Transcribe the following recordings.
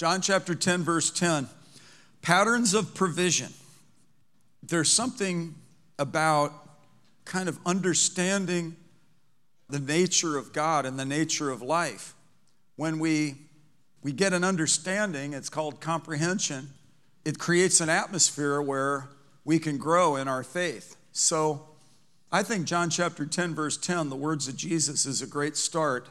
John chapter 10, verse 10. Patterns of provision. There's something about kind of understanding the nature of God and the nature of life. When we, we get an understanding, it's called comprehension, it creates an atmosphere where we can grow in our faith. So I think John chapter 10, verse 10, the words of Jesus, is a great start.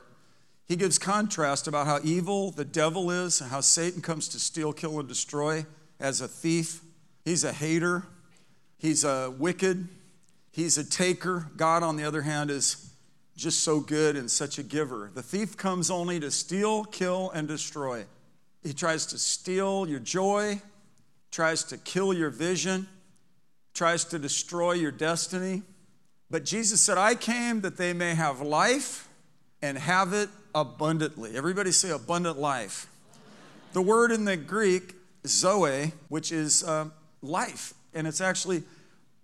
He gives contrast about how evil the devil is and how Satan comes to steal, kill, and destroy as a thief. He's a hater, he's a wicked, he's a taker. God, on the other hand, is just so good and such a giver. The thief comes only to steal, kill, and destroy. He tries to steal your joy, tries to kill your vision, tries to destroy your destiny. But Jesus said, I came that they may have life and have it abundantly. Everybody say abundant life. The word in the Greek, zoe, which is uh, life, and it's actually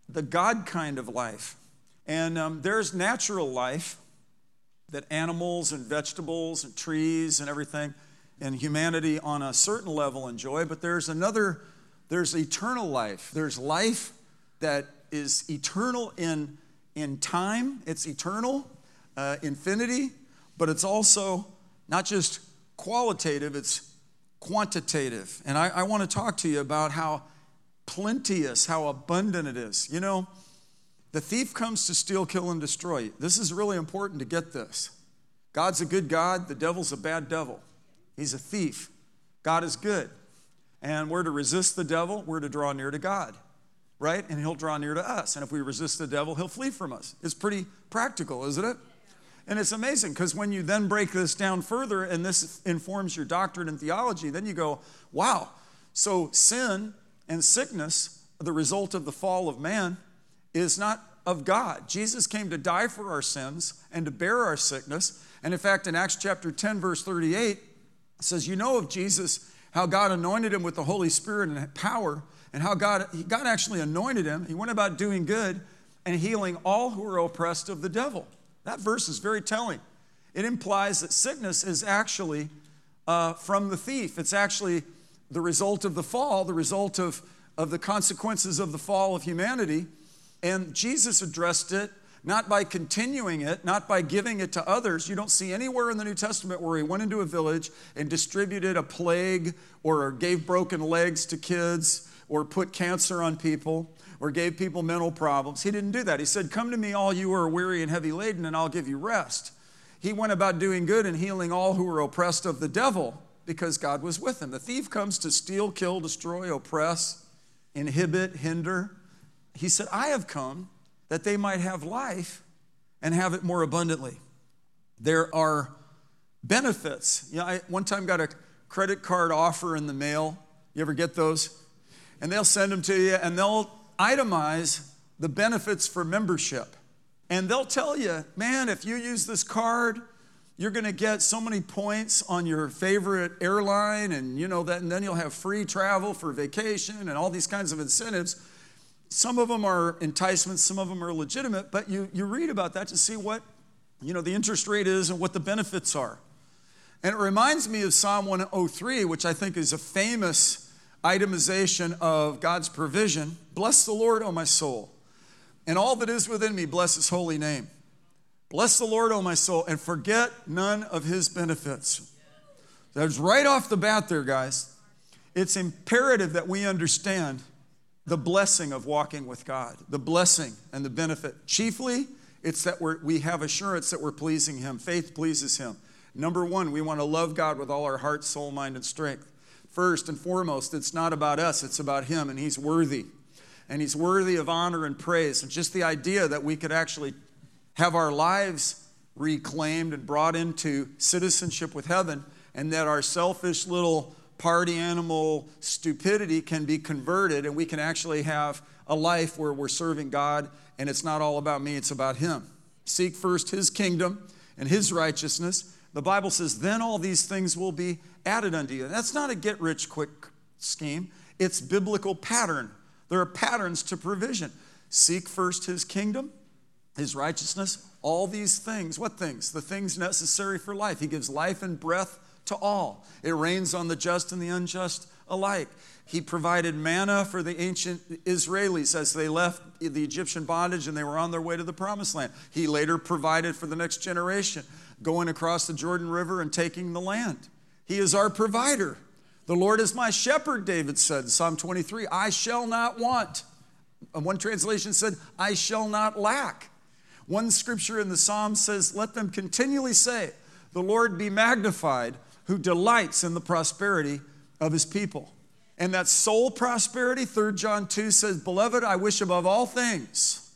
the God kind of life. And um, there's natural life that animals and vegetables and trees and everything and humanity on a certain level enjoy, but there's another, there's eternal life. There's life that is eternal in, in time, it's eternal, uh, infinity, but it's also not just qualitative, it's quantitative. And I, I want to talk to you about how plenteous, how abundant it is. You know, the thief comes to steal, kill, and destroy. This is really important to get this. God's a good God, the devil's a bad devil. He's a thief. God is good. And we're to resist the devil, we're to draw near to God, right? And he'll draw near to us. And if we resist the devil, he'll flee from us. It's pretty practical, isn't it? And it's amazing because when you then break this down further and this informs your doctrine and theology, then you go, wow, so sin and sickness, the result of the fall of man, is not of God. Jesus came to die for our sins and to bear our sickness. And in fact, in Acts chapter 10, verse 38, it says, You know of Jesus, how God anointed him with the Holy Spirit and power, and how God, God actually anointed him. He went about doing good and healing all who were oppressed of the devil. That verse is very telling. It implies that sickness is actually uh, from the thief. It's actually the result of the fall, the result of, of the consequences of the fall of humanity. And Jesus addressed it not by continuing it, not by giving it to others. You don't see anywhere in the New Testament where he went into a village and distributed a plague or gave broken legs to kids or put cancer on people or gave people mental problems. He didn't do that. He said, Come to me, all you who are weary and heavy laden, and I'll give you rest. He went about doing good and healing all who were oppressed of the devil because God was with him. The thief comes to steal, kill, destroy, oppress, inhibit, hinder. He said, I have come that they might have life and have it more abundantly. There are benefits. You know, I one time got a credit card offer in the mail. You ever get those? And they'll send them to you and they'll itemize the benefits for membership. And they'll tell you, man, if you use this card, you're going to get so many points on your favorite airline and you know that and then you'll have free travel for vacation and all these kinds of incentives some of them are enticements some of them are legitimate but you, you read about that to see what you know the interest rate is and what the benefits are and it reminds me of psalm 103 which i think is a famous itemization of god's provision bless the lord o my soul and all that is within me bless his holy name Bless the Lord, O my soul, and forget none of his benefits. That's right off the bat there, guys. It's imperative that we understand the blessing of walking with God, the blessing and the benefit. Chiefly, it's that we we have assurance that we're pleasing Him. Faith pleases Him. Number one, we want to love God with all our heart, soul, mind, and strength. First and foremost, it's not about us, it's about Him, and He's worthy. And He's worthy of honor and praise. And just the idea that we could actually have our lives reclaimed and brought into citizenship with heaven, and that our selfish little party animal stupidity can be converted, and we can actually have a life where we're serving God, and it's not all about me, it's about Him. Seek first His kingdom and His righteousness. The Bible says, then all these things will be added unto you. That's not a get rich quick scheme, it's biblical pattern. There are patterns to provision. Seek first His kingdom his righteousness, all these things. What things? The things necessary for life. He gives life and breath to all. It rains on the just and the unjust alike. He provided manna for the ancient Israelis as they left the Egyptian bondage and they were on their way to the promised land. He later provided for the next generation, going across the Jordan River and taking the land. He is our provider. The Lord is my shepherd, David said, Psalm 23. I shall not want. Uh, one translation said, I shall not lack. One scripture in the Psalm says, Let them continually say, The Lord be magnified, who delights in the prosperity of his people. And that soul prosperity, 3 John 2 says, Beloved, I wish above all things.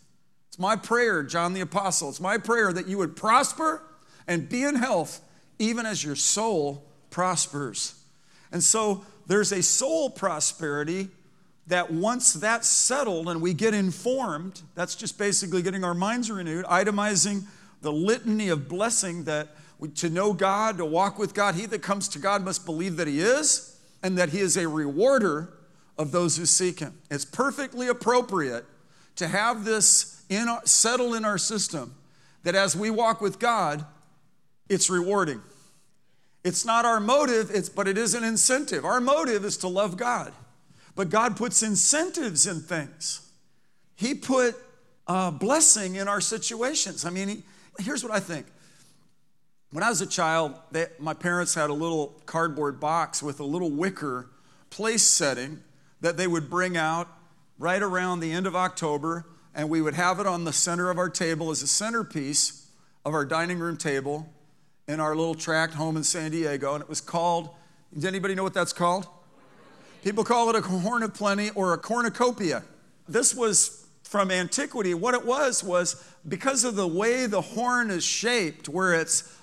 It's my prayer, John the Apostle, it's my prayer that you would prosper and be in health, even as your soul prospers. And so there's a soul prosperity that once that's settled and we get informed, that's just basically getting our minds renewed, itemizing the litany of blessing that we, to know God, to walk with God, he that comes to God must believe that he is and that he is a rewarder of those who seek him. It's perfectly appropriate to have this in, settled in our system that as we walk with God, it's rewarding. It's not our motive, it's, but it is an incentive. Our motive is to love God. But God puts incentives in things. He put uh, blessing in our situations. I mean, he, here's what I think. When I was a child, they, my parents had a little cardboard box with a little wicker place setting that they would bring out right around the end of October, and we would have it on the center of our table as a centerpiece of our dining room table in our little tract home in San Diego, and it was called, does anybody know what that's called? People call it a horn of plenty or a cornucopia. This was from antiquity. What it was was because of the way the horn is shaped, where it's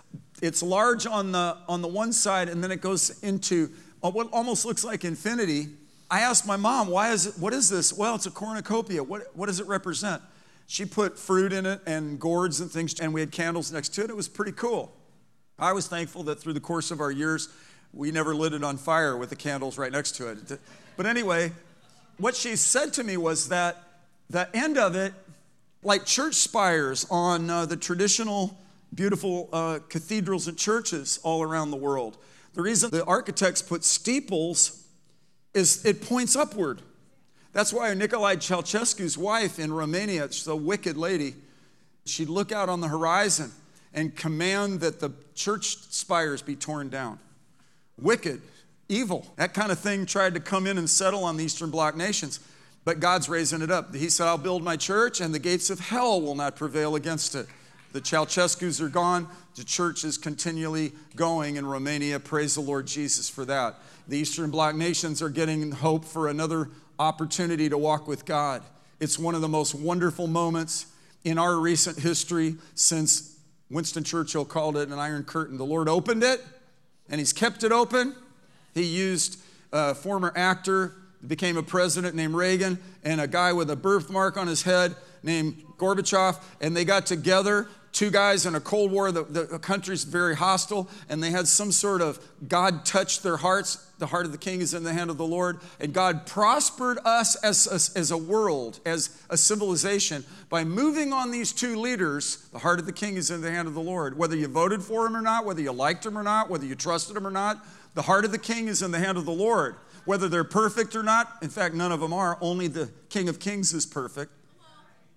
it's large on the on the one side and then it goes into uh, what almost looks like infinity. I asked my mom, why is it, what is this? Well, it's a cornucopia. What, what does it represent? She put fruit in it and gourds and things, and we had candles next to it. It was pretty cool. I was thankful that through the course of our years, we never lit it on fire with the candles right next to it. But anyway, what she said to me was that the end of it, like church spires on uh, the traditional beautiful uh, cathedrals and churches all around the world, the reason the architects put steeples is it points upward. That's why Nicolae Ceausescu's wife in Romania, she's a wicked lady, she'd look out on the horizon and command that the church spires be torn down. Wicked, evil. That kind of thing tried to come in and settle on the Eastern Bloc nations. But God's raising it up. He said, I'll build my church, and the gates of hell will not prevail against it. The Ceausescus are gone. The church is continually going in Romania. Praise the Lord Jesus for that. The Eastern Bloc nations are getting hope for another opportunity to walk with God. It's one of the most wonderful moments in our recent history since Winston Churchill called it an iron curtain. The Lord opened it, and He's kept it open. He used a former actor, became a president named Reagan, and a guy with a birthmark on his head named Gorbachev, and they got together two guys in a Cold War. The, the country's very hostile, and they had some sort of God touched their hearts. The heart of the king is in the hand of the Lord. And God prospered us as, as, as a world, as a civilization, by moving on these two leaders. The heart of the king is in the hand of the Lord. Whether you voted for him or not, whether you liked him or not, whether you trusted him or not, the heart of the king is in the hand of the Lord. Whether they're perfect or not, in fact, none of them are. Only the King of Kings is perfect.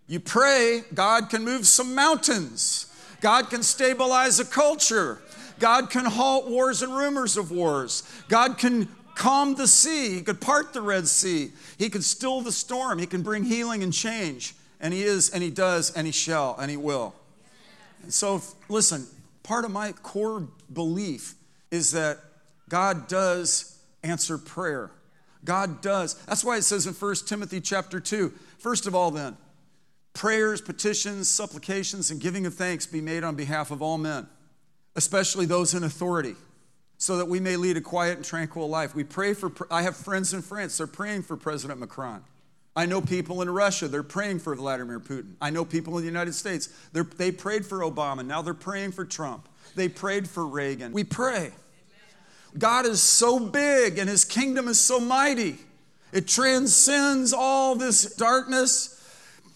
You pray, God can move some mountains. God can stabilize a culture. God can halt wars and rumors of wars. God can calm the sea. He could part the Red Sea. He could still the storm. He can bring healing and change. And He is, and He does, and He shall, and He will. And so, listen, part of my core belief is that God does answer prayer. God does. That's why it says in 1 Timothy chapter 2, first of all, then, prayers, petitions, supplications, and giving of thanks be made on behalf of all men, especially those in authority, so that we may lead a quiet and tranquil life. We pray for, I have friends in France, they're praying for President Macron. I know people in Russia, they're praying for Vladimir Putin. I know people in the United States, they prayed for Obama, now they're praying for Trump. They prayed for Reagan. We pray. God is so big and his kingdom is so mighty. It transcends all this darkness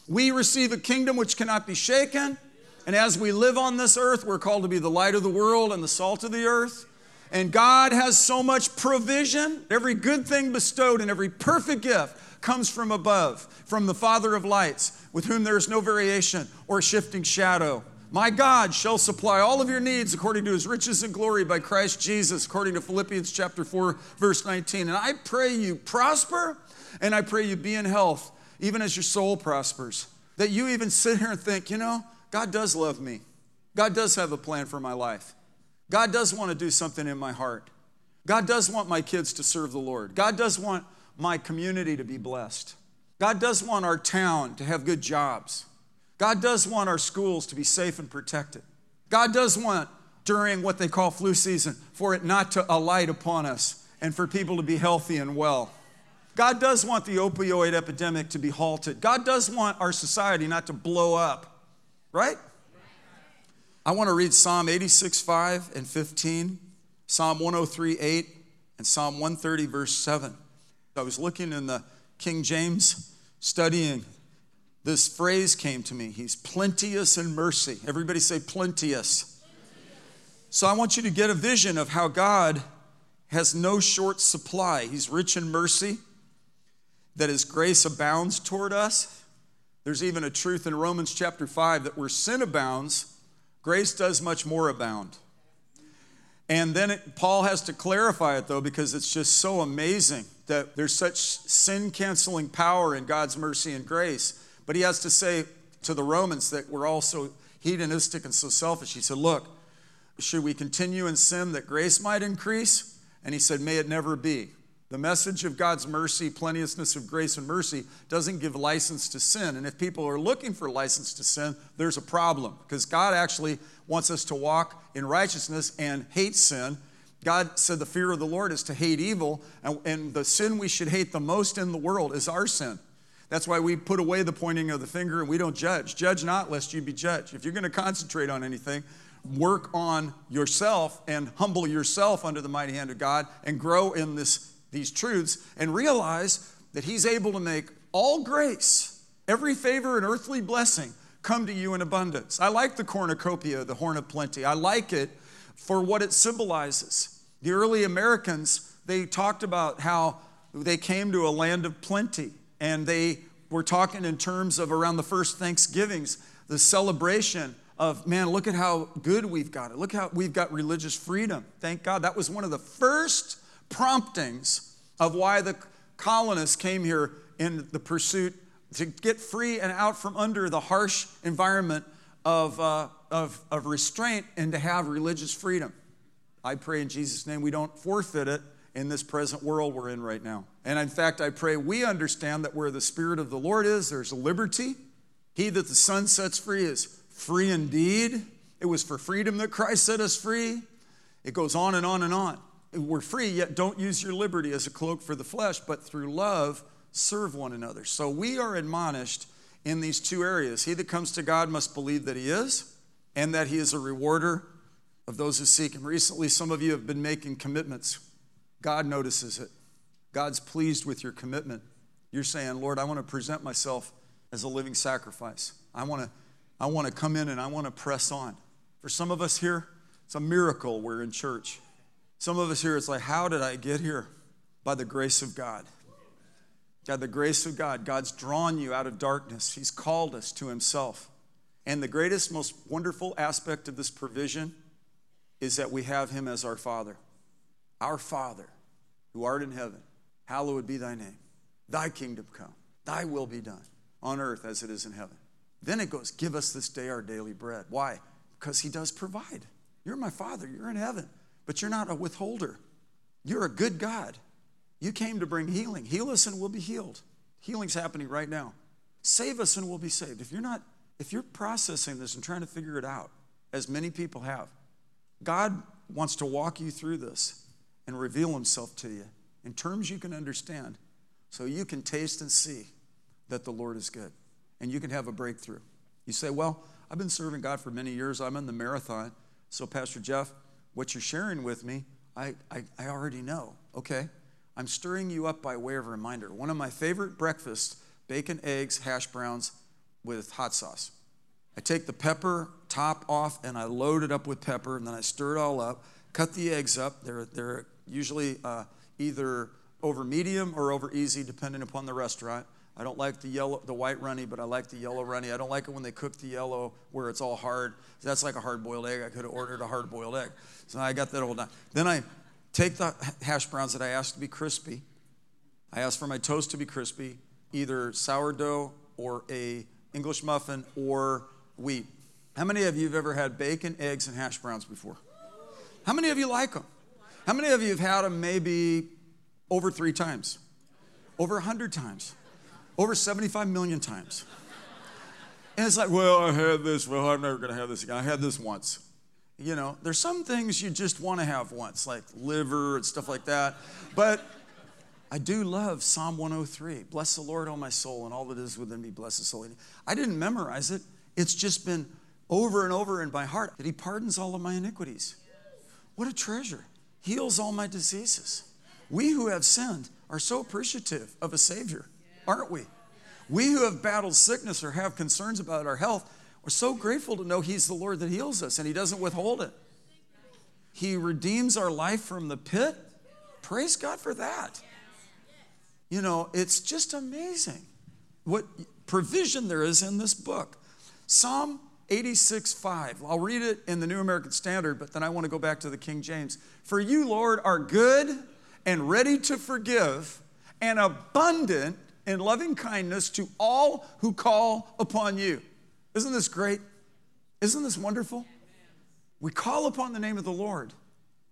we receive a kingdom which cannot be shaken. And as we live on this earth, we're called to be the light of the world and the salt of the earth. And God has so much provision. Every good thing bestowed and every perfect gift comes from above, from the Father of lights, with whom there is no variation or shifting shadow. My God shall supply all of your needs according to his riches and glory by Christ Jesus, according to Philippians chapter 4, verse 19. And I pray you prosper, and I pray you be in health, even as your soul prospers. That you even sit here and think, you know, God does love me. God does have a plan for my life. God does want to do something in my heart. God does want my kids to serve the Lord. God does want my community to be blessed. God does want our town to have good jobs. God does want our schools to be safe and protected. God does want, during what they call flu season, for it not to alight upon us and for people to be healthy and well. God does want the opioid epidemic to be halted. God does want our society not to blow up, right? I want to read Psalm 86, 5 and 15, Psalm 103, 8, and Psalm 130, verse 7. I was looking in the King James studying. This phrase came to me. He's plenteous in mercy. Everybody say plenteous. plenteous. So I want you to get a vision of how God has no short supply. He's rich in mercy, that his grace abounds toward us. There's even a truth in Romans chapter 5 that where sin abounds, Grace does much more abound. And then it, Paul has to clarify it though, because it's just so amazing that there's such sin canceling power in God's mercy and grace. But he has to say to the Romans that we're all so hedonistic and so selfish. He said, Look, should we continue in sin that grace might increase? And he said, May it never be. The message of God's mercy, plenteousness of grace and mercy, doesn't give license to sin. And if people are looking for license to sin, there's a problem because God actually wants us to walk in righteousness and hate sin. God said the fear of the Lord is to hate evil, and, and the sin we should hate the most in the world is our sin. That's why we put away the pointing of the finger and we don't judge. Judge not, lest you be judged. If you're going to concentrate on anything, work on yourself and humble yourself under the mighty hand of God and grow in this these truths and realize that He's able to make all grace, every favor and earthly blessing come to you in abundance. I like the cornucopia, the horn of plenty. I like it for what it symbolizes. The early Americans, they talked about how they came to a land of plenty and they were talking in terms of around the first Thanksgivings, the celebration of, man, look at how good we've got it. Look how we've got religious freedom. Thank God. That was one of the first promptings of why the colonists came here in the pursuit to get free and out from under the harsh environment of, uh, of, of restraint and to have religious freedom. I pray in Jesus' name we don't forfeit it in this present world we're in right now. And in fact, I pray we understand that where the Spirit of the Lord is, there's liberty. He that the Son sets free is free indeed. It was for freedom that Christ set us free. It goes on and on and on we're free, yet don't use your liberty as a cloak for the flesh, but through love serve one another. So we are admonished in these two areas. He that comes to God must believe that He is, and that He is a rewarder of those who seek Him. Recently, some of you have been making commitments. God notices it. God's pleased with your commitment. You're saying, Lord, I want to present myself as a living sacrifice. I want to, I want to come in and I want to press on. For some of us here, it's a miracle we're in church. Some of us here, it's like, how did I get here? By the grace of God. God, the grace of God. God's drawn you out of darkness, He's called us to Himself. And the greatest, most wonderful aspect of this provision is that we have Him as our Father. Our Father, who art in heaven, hallowed be thy name. Thy kingdom come, thy will be done on earth as it is in heaven. Then it goes, Give us this day our daily bread. Why? Because He does provide. You're my Father, you're in heaven. But you're not a withholder. You're a good God. You came to bring healing. Heal us and we'll be healed. Healing's happening right now. Save us and we'll be saved. If you're not, if you're processing this and trying to figure it out, as many people have, God wants to walk you through this and reveal himself to you in terms you can understand so you can taste and see that the Lord is good and you can have a breakthrough. You say, Well, I've been serving God for many years. I'm in the marathon. So, Pastor Jeff, what you're sharing with me, I, I, I already know. Okay? I'm stirring you up by way of reminder. One of my favorite breakfasts bacon, eggs, hash browns with hot sauce. I take the pepper top off and I load it up with pepper and then I stir it all up. cut the eggs up. They're, they're usually uh, either over medium or over easy, depending upon the restaurant. I don't like the yellow, the white runny, but I like the yellow runny. I don't like it when they cook the yellow where it's all hard. That's like a hard-boiled egg. I could have ordered a hard-boiled egg. So I got that all done. Then I take the hash browns that I asked to be crispy. I ask for my toast to be crispy, either sourdough or a English muffin or wheat. How many of you have ever had bacon, eggs, and hash browns before? How many of you like them? How many of you have had them maybe over three times? Over a hundred times? Over 75 million times. And it's like, well, I had this. Well, I'm never going to have this again. I had this once. You know, there's some things you just want to have once, like liver and stuff like that. But I do love Psalm 103. Bless the Lord, all my soul, and all that is within me. Bless his holy name. I didn't memorize it. It's just been over and over in my heart that he pardons all of my iniquities. What a treasure. Heals all my diseases. We who have sinned are so appreciative of a Savior aren't we? We who have battled sickness or have concerns about our health, we're so grateful to know He's the Lord that heals us and He doesn't withhold it. He redeems our life from the pit. Praise God for that. You know, it's just amazing what provision there is in this book. Psalm 86 5. I'll read it in the New American Standard, but then I want to go back to the King James. For you, Lord, are good and ready to forgive and abundant in loving kindness to all who call upon you. Isn't this great? Isn't this wonderful? We call upon the name of the Lord.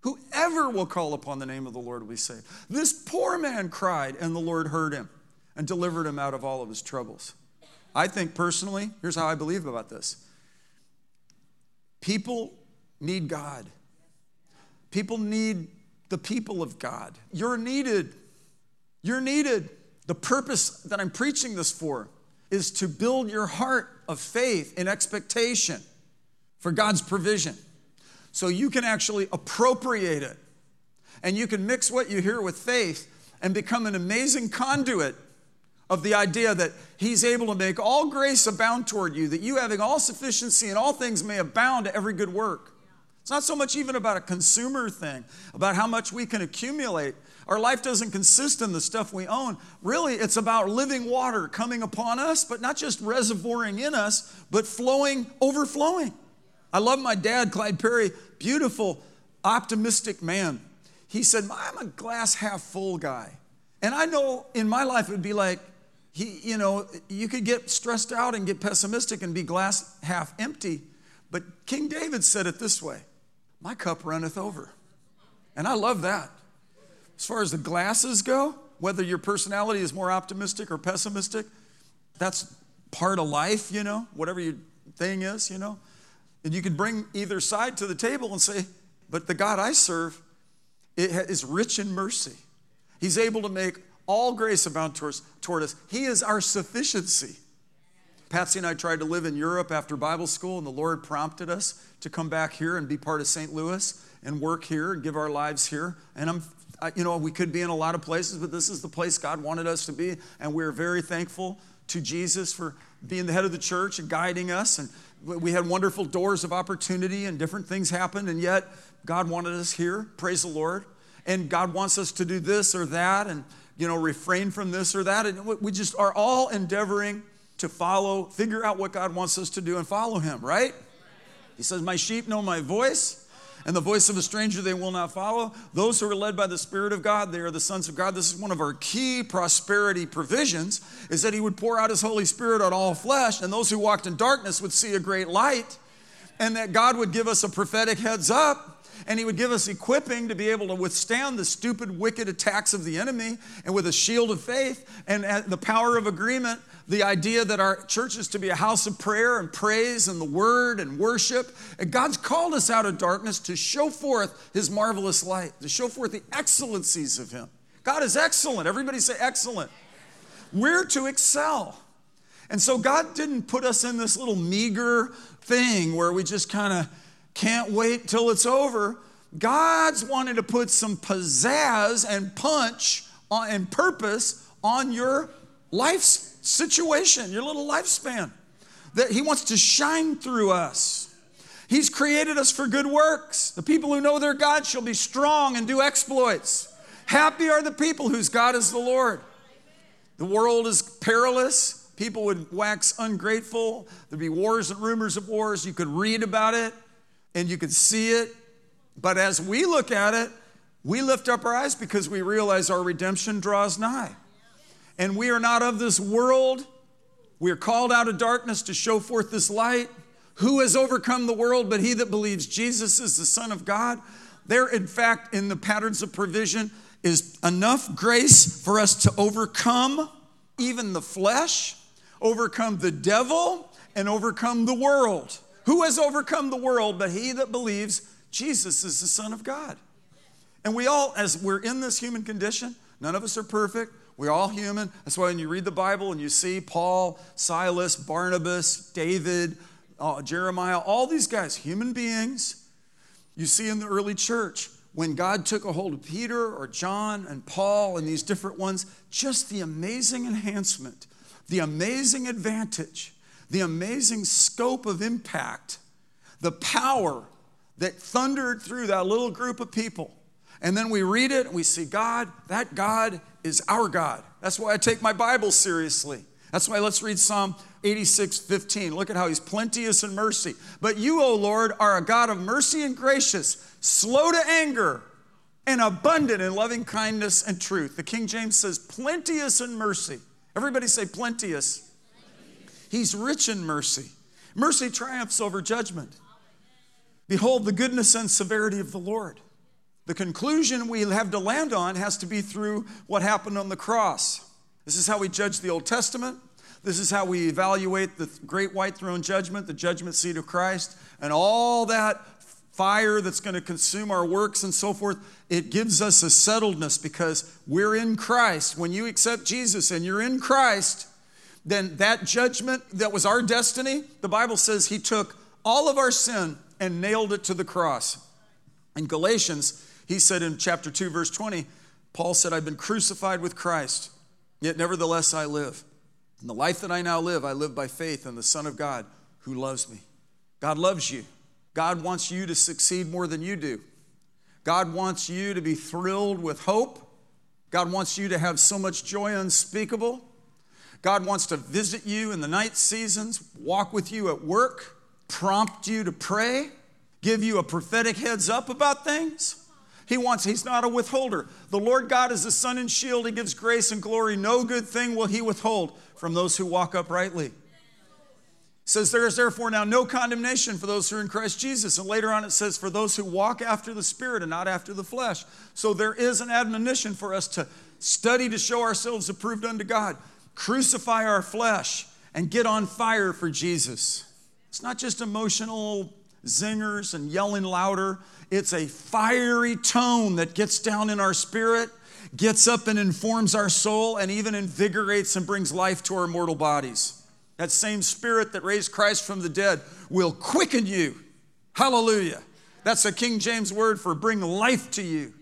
Whoever will call upon the name of the Lord will be saved. This poor man cried, and the Lord heard him and delivered him out of all of his troubles. I think personally, here's how I believe about this people need God, people need the people of God. You're needed. You're needed. The purpose that I'm preaching this for is to build your heart of faith and expectation for God's provision. So you can actually appropriate it. And you can mix what you hear with faith and become an amazing conduit of the idea that He's able to make all grace abound toward you, that you having all sufficiency in all things may abound to every good work. It's not so much even about a consumer thing, about how much we can accumulate, our life doesn't consist in the stuff we own. Really, it's about living water coming upon us, but not just reservoiring in us, but flowing, overflowing. I love my dad, Clyde Perry, beautiful, optimistic man. He said, I'm a glass half full guy. And I know in my life it would be like, he, you know, you could get stressed out and get pessimistic and be glass half empty. But King David said it this way My cup runneth over. And I love that. As far as the glasses go, whether your personality is more optimistic or pessimistic, that's part of life, you know, whatever your thing is, you know. And you can bring either side to the table and say, but the God I serve is rich in mercy. He's able to make all grace abound toward us. He is our sufficiency. Patsy and I tried to live in Europe after Bible school, and the Lord prompted us to come back here and be part of St. Louis and work here and give our lives here. And I'm you know, we could be in a lot of places, but this is the place God wanted us to be. And we're very thankful to Jesus for being the head of the church and guiding us. And we had wonderful doors of opportunity and different things happened. And yet, God wanted us here. Praise the Lord. And God wants us to do this or that and, you know, refrain from this or that. And we just are all endeavoring to follow, figure out what God wants us to do and follow Him, right? He says, My sheep know my voice and the voice of a stranger they will not follow. Those who are led by the Spirit of God, they are the sons of God. This is one of our key prosperity provisions, is that He would pour out His Holy Spirit on all flesh, and those who walked in darkness would see a great light, and that God would give us a prophetic heads up and he would give us equipping to be able to withstand the stupid, wicked attacks of the enemy, and with a shield of faith and the power of agreement, the idea that our church is to be a house of prayer and praise and the word and worship. And God's called us out of darkness to show forth his marvelous light, to show forth the excellencies of him. God is excellent. Everybody say excellent. We're to excel. And so God didn't put us in this little meager thing where we just kind of can't wait till it's over. God's wanting to put some pizzazz and punch on, and purpose on your life situation, your little lifespan. That He wants to shine through us. He's created us for good works. The people who know their God shall be strong and do exploits. Happy are the people whose God is the Lord. The world is perilous. People would wax ungrateful. There'd be wars and rumors of wars. You could read about it and you can see it. But as we look at it, we lift up our eyes because we realize our redemption draws nigh. And we are not of this world. We are called out of darkness to show forth this light. Who has overcome the world but he that believes Jesus is the Son of God? There, in fact, in the patterns of provision, is enough grace for us to overcome even the flesh, overcome the devil, and overcome the world. Who has overcome the world but he that believes Jesus is the Son of God? And we all, as we're in this human condition, none of us are perfect. We're all human. That's why when you read the Bible and you see Paul, Silas, Barnabas, David, uh, Jeremiah, all these guys, human beings, you see in the early church, when God took a hold of Peter or John and Paul and these different ones, just the amazing enhancement, the amazing advantage, the amazing scope of impact, the power that thundered through that little group of people. And then we read it and we see God, that God is our God. That's why I take my Bible seriously. That's why let's read Psalm 86, 15. Look at how he's plenteous in mercy. But you, O Lord, are a God of mercy and gracious, slow to anger, and abundant in loving kindness and truth. The King James says, plenteous in mercy. Everybody say plenteous. He's rich in mercy. Mercy triumphs over judgment. Behold the goodness and severity of the Lord. The conclusion we have to land on has to be through what happened on the cross. This is how we judge the Old Testament. This is how we evaluate the great white throne judgment, the judgment seat of Christ, and all that fire that's going to consume our works and so forth. It gives us a settledness because we're in Christ. When you accept Jesus and you're in Christ, then that judgment that was our destiny, the Bible says He took all of our sin and nailed it to the cross. In Galatians, he said in chapter 2, verse 20, Paul said, I've been crucified with Christ. Yet nevertheless I live. And the life that I now live, I live by faith in the Son of God who loves me. God loves you. God wants you to succeed more than you do. God wants you to be thrilled with hope. God wants you to have so much joy unspeakable. God wants to visit you in the night seasons, walk with you at work, prompt you to pray, give you a prophetic heads up about things. He wants, he's not a withholder. The Lord God is the sun and shield. He gives grace and glory. No good thing will he withhold from those who walk uprightly. It says, There is therefore now no condemnation for those who are in Christ Jesus. And later on it says, For those who walk after the Spirit and not after the flesh. So there is an admonition for us to study to show ourselves approved unto God, crucify our flesh, and get on fire for Jesus. It's not just emotional zingers and yelling louder. It's a fiery tone that gets down in our spirit, gets up and informs our soul, and even invigorates and brings life to our mortal bodies. That same spirit that raised Christ from the dead will quicken you. Hallelujah. That's a King James word for bring life to you,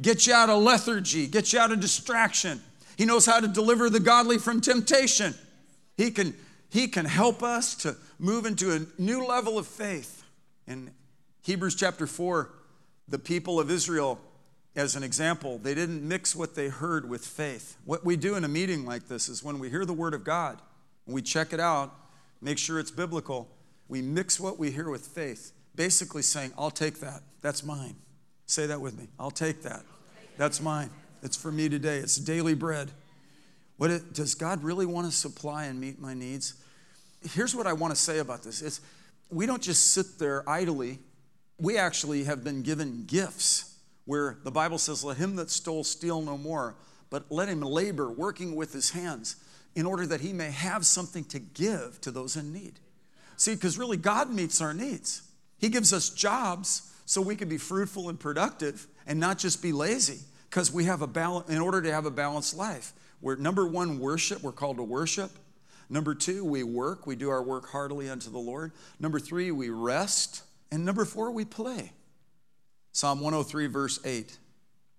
get you out of lethargy, get you out of distraction. He knows how to deliver the godly from temptation. He can, he can help us to move into a new level of faith. In Hebrews chapter 4, the people of Israel, as an example, they didn't mix what they heard with faith. What we do in a meeting like this is when we hear the word of God, we check it out, make sure it's biblical, we mix what we hear with faith, basically saying, I'll take that. That's mine. Say that with me. I'll take that. That's mine. It's for me today. It's daily bread. What it, does God really want to supply and meet my needs? Here's what I want to say about this. It's we don't just sit there idly we actually have been given gifts where the Bible says, Let him that stole steal no more, but let him labor, working with his hands, in order that he may have something to give to those in need. See, because really God meets our needs. He gives us jobs so we can be fruitful and productive and not just be lazy, because we have a balance, in order to have a balanced life. We're number one, worship, we're called to worship. Number two, we work, we do our work heartily unto the Lord. Number three, we rest. And number four, we play. Psalm 103, verse 8.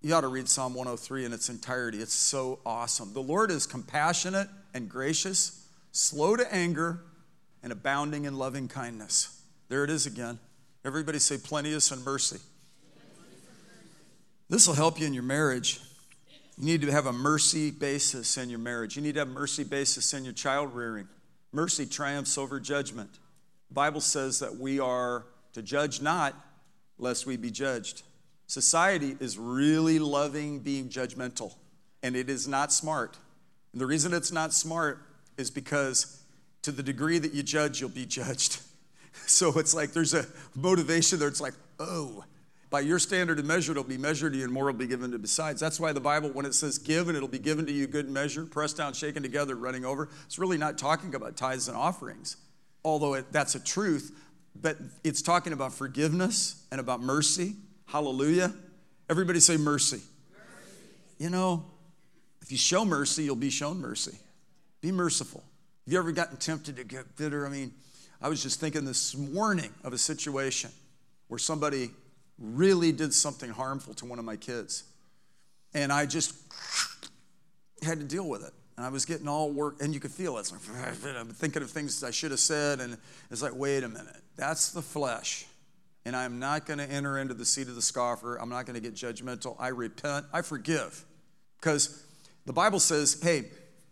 You ought to read Psalm 103 in its entirety. It's so awesome. The Lord is compassionate and gracious, slow to anger, and abounding in loving kindness. There it is again. Everybody say plenteous and mercy. This will help you in your marriage. You need to have a mercy basis in your marriage. You need to have a mercy basis in your child rearing. Mercy triumphs over judgment. The Bible says that we are to judge not, lest we be judged. Society is really loving being judgmental, and it is not smart. And the reason it's not smart is because to the degree that you judge, you'll be judged. So it's like there's a motivation there. It's like, oh, by your standard and measure, it'll be measured to you, and more will be given to besides. That's why the Bible, when it says give, and it'll be given to you good measure, pressed down, shaken together, running over, it's really not talking about tithes and offerings, although it, that's a truth, but it's talking about forgiveness and about mercy. Hallelujah. Everybody say mercy. mercy. You know, if you show mercy, you'll be shown mercy. Be merciful. Have you ever gotten tempted to get bitter? I mean, I was just thinking this morning of a situation where somebody really did something harmful to one of my kids. And I just had to deal with it. And I was getting all work, and you could feel it. It's like, I'm thinking of things I should have said, and it's like, wait a minute, that's the flesh. And I'm not going to enter into the seat of the scoffer. I'm not going to get judgmental. I repent. I forgive. Because the Bible says, hey,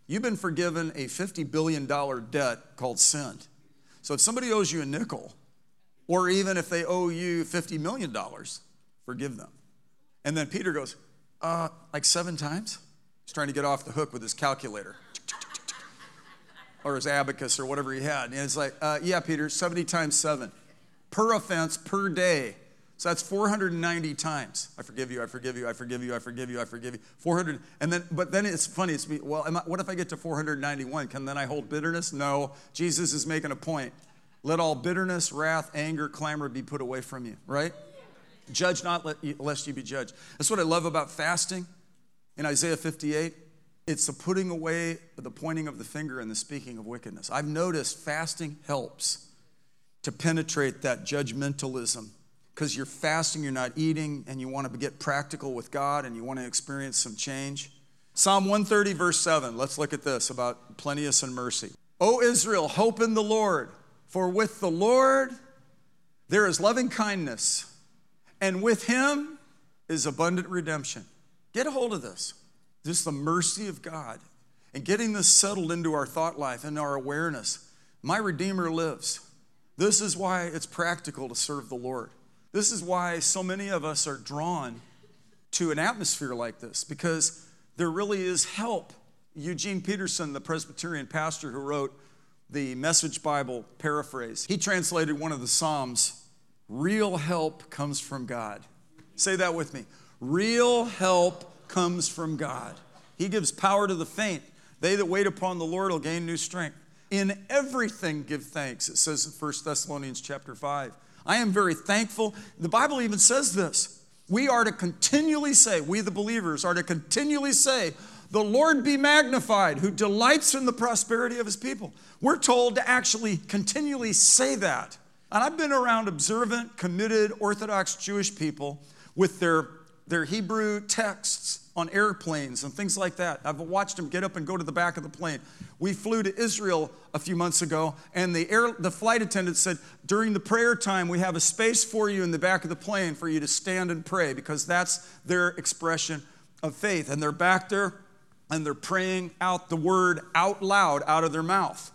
you've been forgiven a $50 billion debt called sin. So if somebody owes you a nickel, or even if they owe you $50 million, forgive them. And then Peter goes, uh, like seven times? He's trying to get off the hook with his calculator or his abacus or whatever he had. And it's like, uh, yeah, Peter, 70 times seven per offense per day. So that's 490 times. I forgive you, I forgive you, I forgive you, I forgive you, I forgive you. 400, and then, but then it's funny. It's me, well, I, what if I get to 491? Can then I hold bitterness? No. Jesus is making a point. Let all bitterness, wrath, anger, clamor be put away from you. Right? Judge not, lest you be judged. That's what I love about fasting. In Isaiah 58, it's the putting away, the pointing of the finger, and the speaking of wickedness. I've noticed fasting helps to penetrate that judgmentalism because you're fasting, you're not eating, and you want to get practical with God and you want to experience some change. Psalm 130, verse 7. Let's look at this about plenteous and mercy. O Israel, hope in the Lord, for with the Lord there is loving kindness, and with him is abundant redemption. Get a hold of this. Is the mercy of God. And getting this settled into our thought life and our awareness. My Redeemer lives. This is why it's practical to serve the Lord. This is why so many of us are drawn to an atmosphere like this because there really is help. Eugene Peterson, the Presbyterian pastor who wrote the Message Bible paraphrase, he translated one of the Psalms Real help comes from God. Say that with me. Real help comes from God. He gives power to the faint. They that wait upon the Lord will gain new strength. In everything give thanks, it says in 1 Thessalonians chapter 5. I am very thankful. The Bible even says this. We are to continually say, we the believers are to continually say, the Lord be magnified, who delights in the prosperity of his people. We're told to actually continually say that. And I've been around observant, committed, Orthodox Jewish people with their, their Hebrew texts on airplanes and things like that. I've watched them get up and go to the back of the plane. We flew to Israel a few months ago, and the, air, the flight attendant said, During the prayer time, we have a space for you in the back of the plane for you to stand and pray, because that's their expression of faith. And they're back there and they're praying out the word out loud out of their mouth.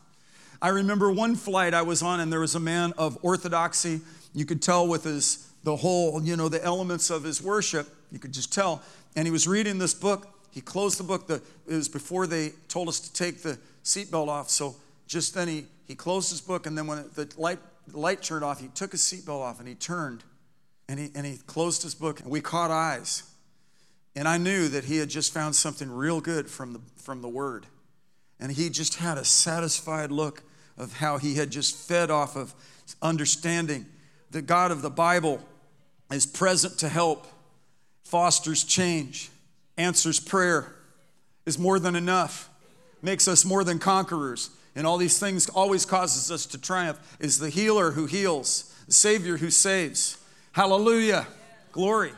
I remember one flight I was on, and there was a man of orthodoxy. You could tell with his the whole, you know, the elements of his worship. You could just tell and he was reading this book. He closed the book. The, it was before they told us to take the seatbelt off. So just then he, he closed his book, and then when the light, the light turned off, he took his seatbelt off and he turned and he, and he closed his book. And we caught eyes. And I knew that he had just found something real good from the, from the word. And he just had a satisfied look of how he had just fed off of understanding the God of the Bible is present to help fosters change, answers prayer, is more than enough, makes us more than conquerors, and all these things always causes us to triumph, is the healer who heals, the Savior who saves. Hallelujah. Glory.